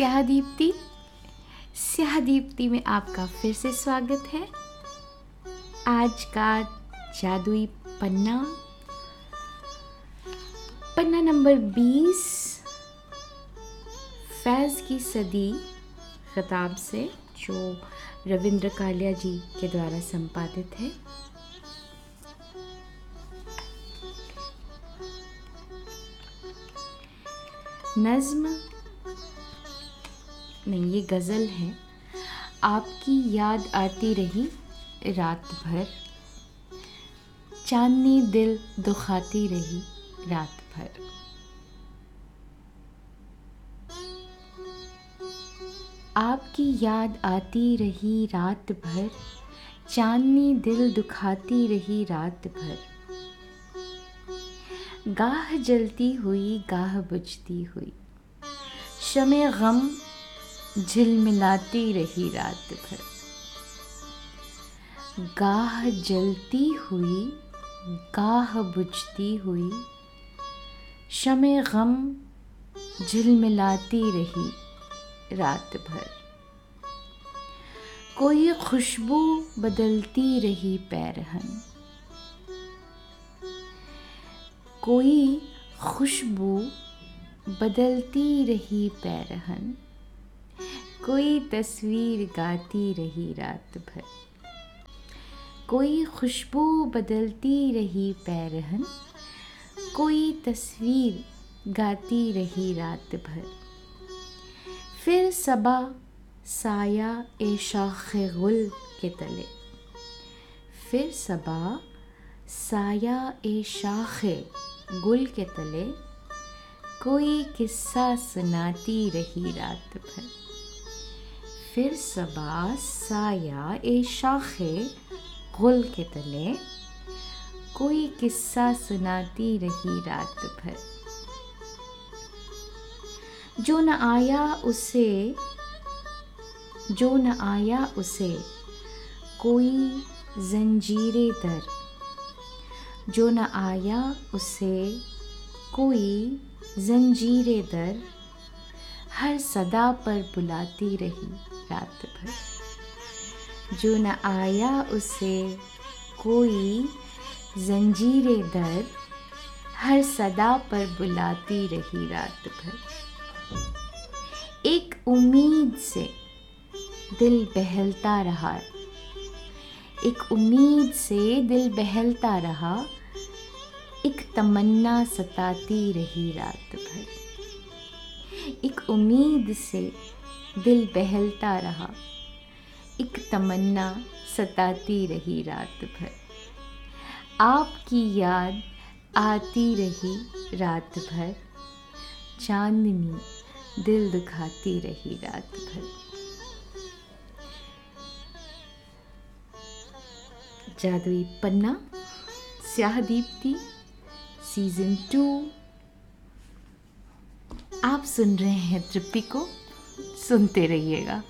स्याह दीप्ति स्याह दीप्ति में आपका फिर से स्वागत है। आज का जादुई पन्ना। पन्ना नंबर बीस। फैज़ की सदी खिताब से, जो रविंद्र कालिया जी के द्वारा संपादित है। नज्म नहीं, ये गज़ल है। आपकी याद आती रही रात भर। चांदनी दिल दुखाती रही रात भर। आपकी याद आती रही रात भर। चांदनी दिल दुखाती रही रात भर। गाह जलती हुई, गाह बुझती हुई। शमे गम झिलमिलाती रही रात भर। गाह जलती हुई, गाह बुझती हुई, शमे गम झिलमिलाती रही रात भर। कोई खुशबू बदलती रही पैरहन। कोई खुशबू बदलती रही पैरहन। कोई तस्वीर गाती रही रात भर। कोई खुशबू बदलती रही पैरहन। कोई तस्वीर गाती रही रात भर। फिर सबा साया ए शाख गुल के तले। फिर सबा साया ए शाख गुल के तले। कोई किस्सा सुनाती रही रात भर। फिर सबा साया ए शाखे गुल के तले। कोई किस्सा सुनाती रही रात भर जो न आया उसे, जो न आया उसे, कोई जंजीरे दर। जो न आया उसे, कोई जंजीरे दर। हर सदा पर बुलाती रही रात भर जो न आया उसे कोई जंजीरे दर हर सदा पर बुलाती रही रात भर एक उम्मीद से दिल बहलता रहा। एक उम्मीद से दिल बहलता रहा। एक तमन्ना सताती रही रात भर एक उम्मीद से दिल बहलता रहा। एक तमन्ना सताती रही रात भर। आपकी याद आती रही रात भर। चांदनी दिल दुखाती रही रात भर। जादुई पन्ना, स्याह दीप्ति सीज़न टू आप सुन रहे हैं तृप्ति को सुनते रहिएगा।